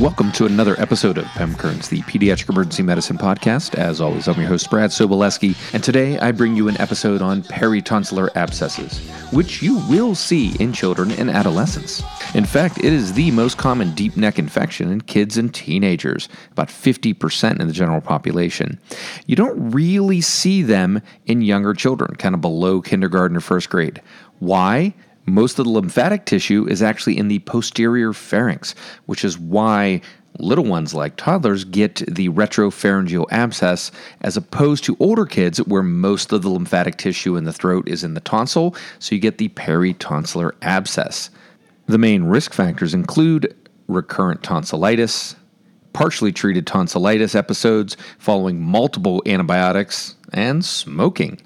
Welcome to another episode of PEM Currents, the Pediatric Emergency Medicine Podcast. As always, I'm your host, Brad Sobolewski, and today I bring you an episode on peritonsillar abscesses, which you will see in children and adolescents. In fact, it is the most common deep neck infection in kids and teenagers, about 50% in the general population. You don't really see them in younger children, kind of below kindergarten or first grade. Why? Most of the lymphatic tissue is actually in the posterior pharynx, which is why little ones like toddlers get the retropharyngeal abscess as opposed to older kids where most of the lymphatic tissue in the throat is in the tonsil, so you get the peritonsillar abscess. The main risk factors include recurrent tonsillitis, partially treated tonsillitis episodes following multiple antibiotics, and smoking.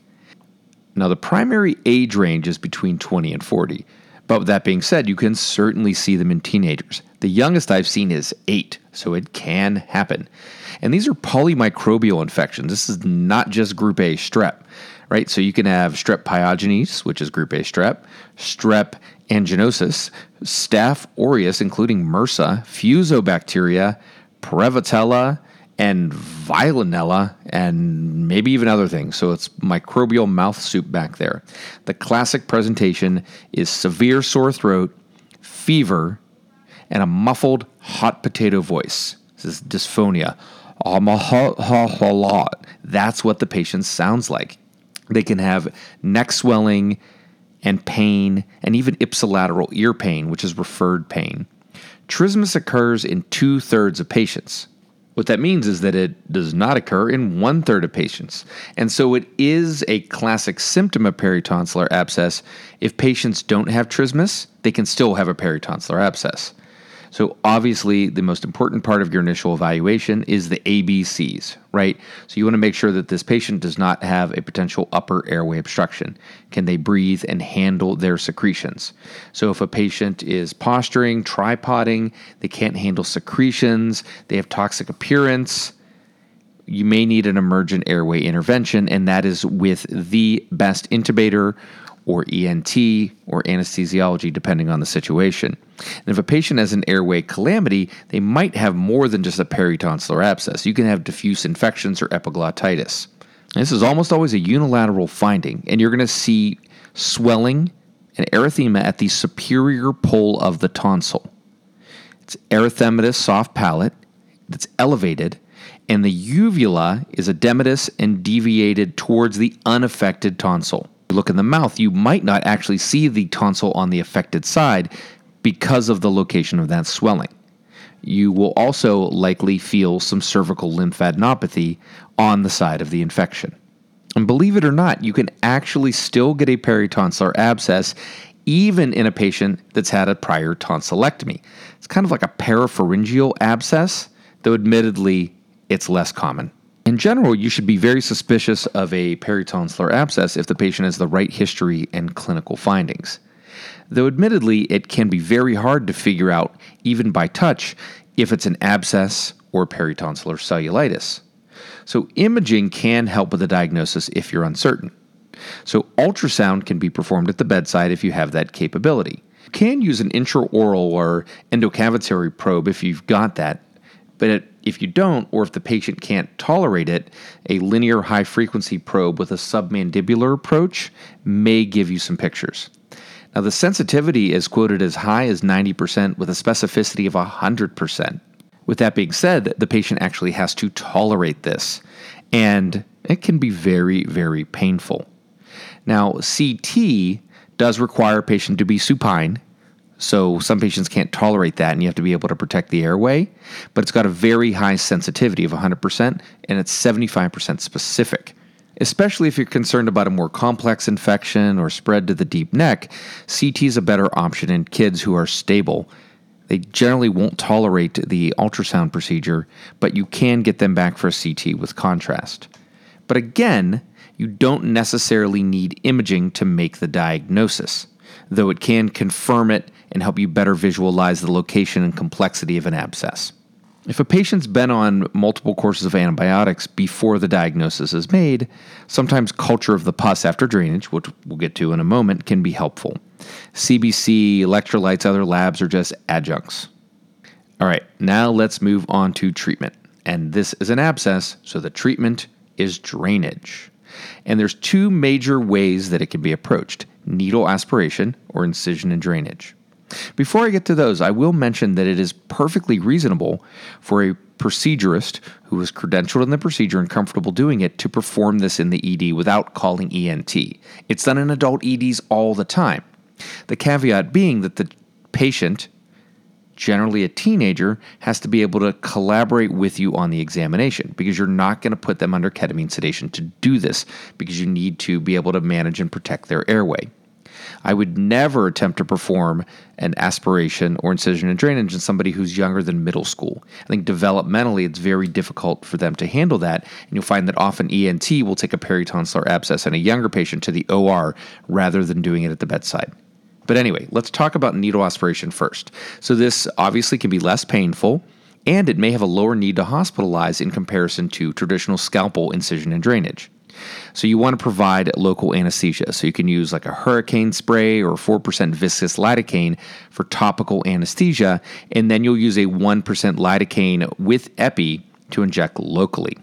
Now, the primary age range is between 20 and 40. But with that being said, you can certainly see them in teenagers. The youngest I've seen is 8, so it can happen. And these are polymicrobial infections. This is not just group A strep, right? So you can have strep pyogenes, which is group A strep, strep anginosus, staph aureus, including MRSA, fusobacteria, prevotella, and Veillonella, and maybe even other things. So it's microbial mouth soup back there. The classic presentation is severe sore throat, fever, and a muffled hot potato voice. This is dysphonia. That's what the patient sounds like. They can have neck swelling and pain, and even ipsilateral ear pain, which is referred pain. Trismus occurs in two thirds of patients. What that means is that it does not occur in one third of patients. And so it is a classic symptom of peritonsillar abscess. If patients don't have trismus, they can still have a peritonsillar abscess. So, obviously, the most important part of your initial evaluation is the ABCs, right? So, you want to make sure that this patient does not have a potential upper airway obstruction. Can they breathe and handle their secretions? So, if a patient is posturing, tripoding, they can't handle secretions, they have toxic appearance, you may need an emergent airway intervention, and that is with the best intubator or ENT or anesthesiology, depending on the situation. And if a patient has an airway calamity, they might have more than just a peritonsillar abscess. You can have diffuse infections or epiglottitis. This is almost always a unilateral finding, and you're going to see swelling and erythema at the superior pole of the tonsil. It's erythematous soft palate that's elevated, and the uvula is edematous and deviated towards the unaffected tonsil look in the mouth, you might not actually see the tonsil on the affected side because of the location of that swelling. You will also likely feel some cervical lymphadenopathy on the side of the infection. And believe it or not, you can actually still get a peritonsillar abscess even in a patient that's had a prior tonsillectomy. It's kind of like a parapharyngeal abscess, though admittedly it's less common. In general, you should be very suspicious of a peritonsillar abscess if the patient has the right history and clinical findings. Though, admittedly, it can be very hard to figure out, even by touch, if it's an abscess or peritonsillar cellulitis. So, imaging can help with the diagnosis if you're uncertain. So, ultrasound can be performed at the bedside if you have that capability. You can use an intraoral or endocavitary probe if you've got that, but it if you don't, or if the patient can't tolerate it, a linear high frequency probe with a submandibular approach may give you some pictures. Now, the sensitivity is quoted as high as 90% with a specificity of 100%. With that being said, the patient actually has to tolerate this, and it can be very, very painful. Now, CT does require a patient to be supine so some patients can't tolerate that, and you have to be able to protect the airway. But it's got a very high sensitivity of 100%, and it's 75% specific. Especially if you're concerned about a more complex infection or spread to the deep neck, CT is a better option in kids who are stable. They generally won't tolerate the ultrasound procedure, but you can get them back for a CT with contrast. But again, you don't necessarily need imaging to make the diagnosis, though it can confirm it and help you better visualize the location and complexity of an abscess. If a patient's been on multiple courses of antibiotics before the diagnosis is made, sometimes culture of the pus after drainage, which we'll get to in a moment, can be helpful. CBC, electrolytes, other labs are just adjuncts. All right, now let's move on to treatment. And this is an abscess, so the treatment is drainage. And there's two major ways that it can be approached needle aspiration or incision and drainage. Before I get to those, I will mention that it is perfectly reasonable for a procedurist who is credentialed in the procedure and comfortable doing it to perform this in the ED without calling ENT. It's done in adult EDs all the time. The caveat being that the patient, generally a teenager, has to be able to collaborate with you on the examination because you're not going to put them under ketamine sedation to do this because you need to be able to manage and protect their airway. I would never attempt to perform an aspiration or incision and drainage in somebody who's younger than middle school. I think developmentally it's very difficult for them to handle that, and you'll find that often ENT will take a peritonsillar abscess in a younger patient to the OR rather than doing it at the bedside. But anyway, let's talk about needle aspiration first. So, this obviously can be less painful and it may have a lower need to hospitalize in comparison to traditional scalpel incision and drainage. So you want to provide local anesthesia. So you can use like a Hurricaine spray or 4% viscous lidocaine for topical anesthesia, and then you'll use a 1% lidocaine with epi to inject locally.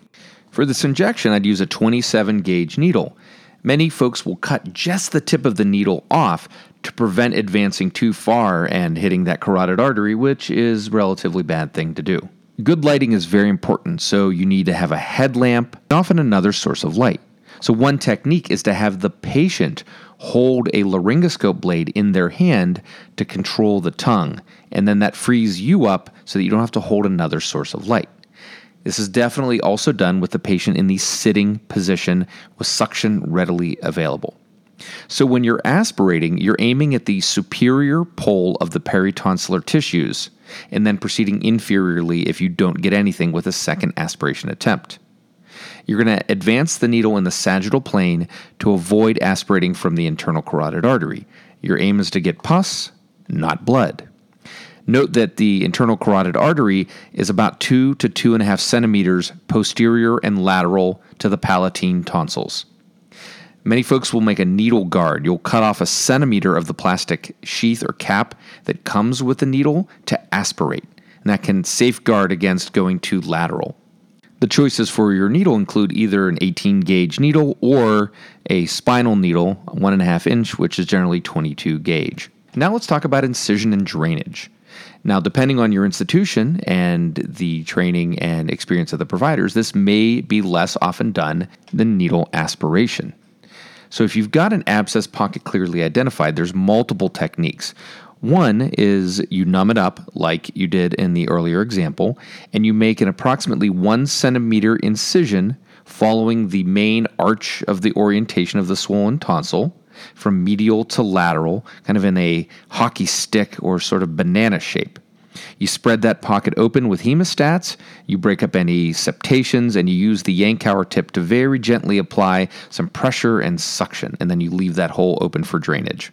For this injection, I'd use a 27 gauge needle. Many folks will cut just the tip of the needle off to prevent advancing too far and hitting that carotid artery, which is a relatively bad thing to do. Good lighting is very important, so you need to have a headlamp and often another source of light. So, one technique is to have the patient hold a laryngoscope blade in their hand to control the tongue, and then that frees you up so that you don't have to hold another source of light. This is definitely also done with the patient in the sitting position with suction readily available. So, when you're aspirating, you're aiming at the superior pole of the peritonsillar tissues and then proceeding inferiorly if you don't get anything with a second aspiration attempt. You're going to advance the needle in the sagittal plane to avoid aspirating from the internal carotid artery. Your aim is to get pus, not blood. Note that the internal carotid artery is about two to two and a half centimeters posterior and lateral to the palatine tonsils. Many folks will make a needle guard. You'll cut off a centimeter of the plastic sheath or cap that comes with the needle to aspirate, and that can safeguard against going too lateral. The choices for your needle include either an 18 gauge needle or a spinal needle, one and a half inch, which is generally 22 gauge. Now let's talk about incision and drainage. Now, depending on your institution and the training and experience of the providers, this may be less often done than needle aspiration. So, if you've got an abscess pocket clearly identified, there's multiple techniques. One is you numb it up like you did in the earlier example, and you make an approximately one centimeter incision following the main arch of the orientation of the swollen tonsil from medial to lateral, kind of in a hockey stick or sort of banana shape. You spread that pocket open with hemostats, you break up any septations, and you use the Yankauer tip to very gently apply some pressure and suction, and then you leave that hole open for drainage.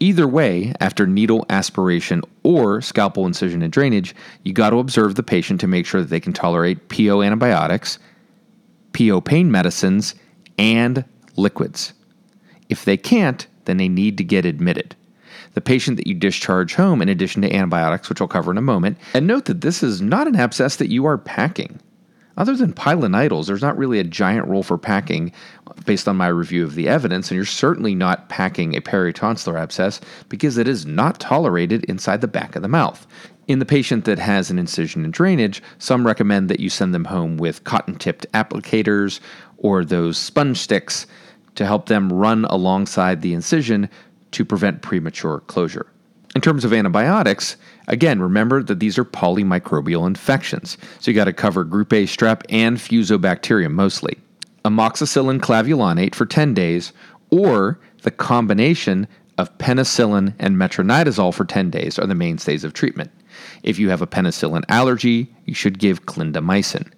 Either way, after needle aspiration or scalpel incision and drainage, you got to observe the patient to make sure that they can tolerate PO antibiotics, PO pain medicines, and liquids. If they can't, then they need to get admitted. The patient that you discharge home, in addition to antibiotics, which I'll cover in a moment, and note that this is not an abscess that you are packing. Other than pilonidals, there's not really a giant role for packing based on my review of the evidence, and you're certainly not packing a peritonsillar abscess because it is not tolerated inside the back of the mouth. In the patient that has an incision and drainage, some recommend that you send them home with cotton tipped applicators or those sponge sticks to help them run alongside the incision to prevent premature closure. In terms of antibiotics, again, remember that these are polymicrobial infections, so you got to cover group A strep and fusobacterium mostly. Amoxicillin clavulanate for 10 days, or the combination of penicillin and metronidazole for 10 days are the mainstays of treatment. If you have a penicillin allergy, you should give clindamycin.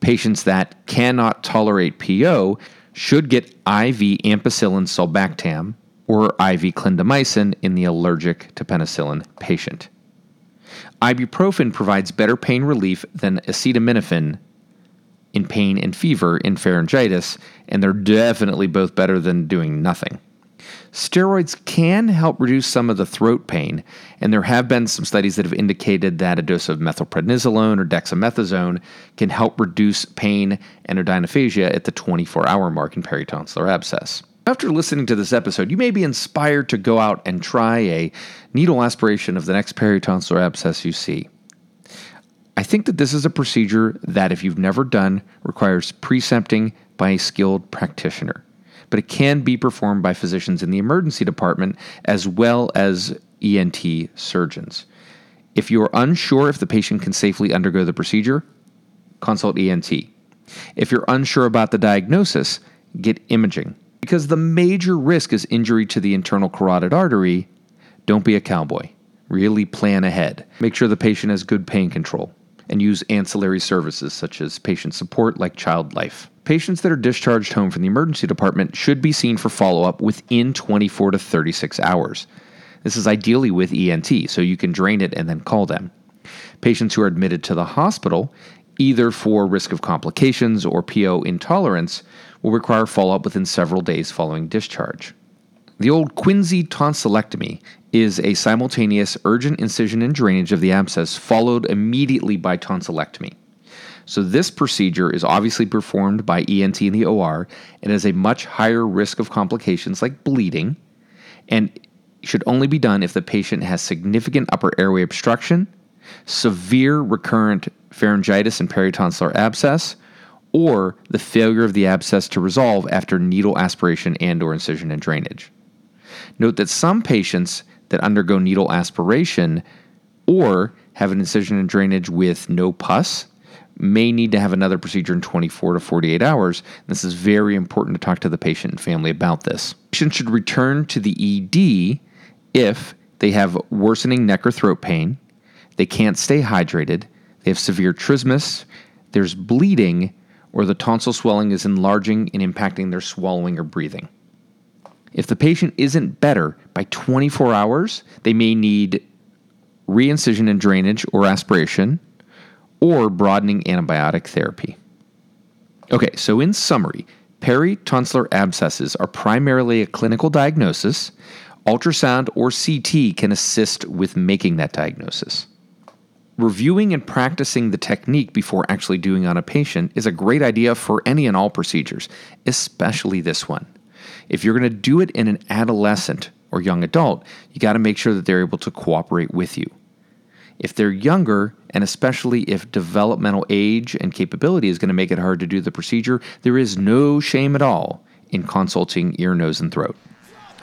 Patients that cannot tolerate PO should get IV ampicillin sulbactam or IV clindamycin in the allergic to penicillin patient. Ibuprofen provides better pain relief than acetaminophen in pain and fever in pharyngitis, and they're definitely both better than doing nothing. Steroids can help reduce some of the throat pain, and there have been some studies that have indicated that a dose of methylprednisolone or dexamethasone can help reduce pain and odynophagia at the 24 hour mark in peritonsillar abscess. After listening to this episode, you may be inspired to go out and try a needle aspiration of the next peritonsillar abscess you see. I think that this is a procedure that, if you've never done, requires precepting by a skilled practitioner but it can be performed by physicians in the emergency department as well as ENT surgeons. If you are unsure if the patient can safely undergo the procedure, consult ENT. If you're unsure about the diagnosis, get imaging. Because the major risk is injury to the internal carotid artery, don't be a cowboy. Really plan ahead. Make sure the patient has good pain control and use ancillary services such as patient support like Child Life. Patients that are discharged home from the emergency department should be seen for follow up within 24 to 36 hours. This is ideally with ENT, so you can drain it and then call them. Patients who are admitted to the hospital, either for risk of complications or PO intolerance, will require follow up within several days following discharge. The old Quinsy tonsillectomy is a simultaneous urgent incision and drainage of the abscess followed immediately by tonsillectomy. So, this procedure is obviously performed by ENT in the OR and has a much higher risk of complications like bleeding and should only be done if the patient has significant upper airway obstruction, severe recurrent pharyngitis and peritonsillar abscess, or the failure of the abscess to resolve after needle aspiration and or incision and drainage. Note that some patients that undergo needle aspiration or have an incision and drainage with no pus may need to have another procedure in 24 to 48 hours. This is very important to talk to the patient and family about this. Patients should return to the ED if they have worsening neck or throat pain, they can't stay hydrated, they have severe trismus, there's bleeding, or the tonsil swelling is enlarging and impacting their swallowing or breathing. If the patient isn't better by 24 hours, they may need reincision and drainage or aspiration, or broadening antibiotic therapy. Okay, so in summary, peritonsillar abscesses are primarily a clinical diagnosis. Ultrasound or CT can assist with making that diagnosis. Reviewing and practicing the technique before actually doing on a patient is a great idea for any and all procedures, especially this one. If you're going to do it in an adolescent or young adult, you got to make sure that they're able to cooperate with you. If they're younger, and especially if developmental age and capability is going to make it hard to do the procedure, there is no shame at all in consulting ear, nose, and throat.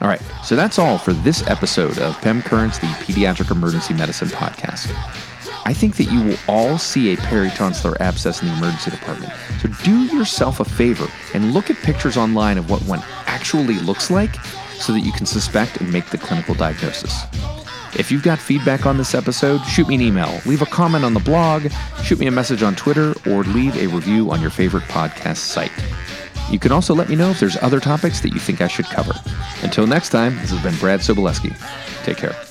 All right, so that's all for this episode of PEM Currents, the Pediatric Emergency Medicine Podcast. I think that you will all see a peritonsillar abscess in the emergency department. So do yourself a favor and look at pictures online of what one actually looks like so that you can suspect and make the clinical diagnosis. If you've got feedback on this episode, shoot me an email, leave a comment on the blog, shoot me a message on Twitter, or leave a review on your favorite podcast site. You can also let me know if there's other topics that you think I should cover. Until next time, this has been Brad Sobolewski. Take care.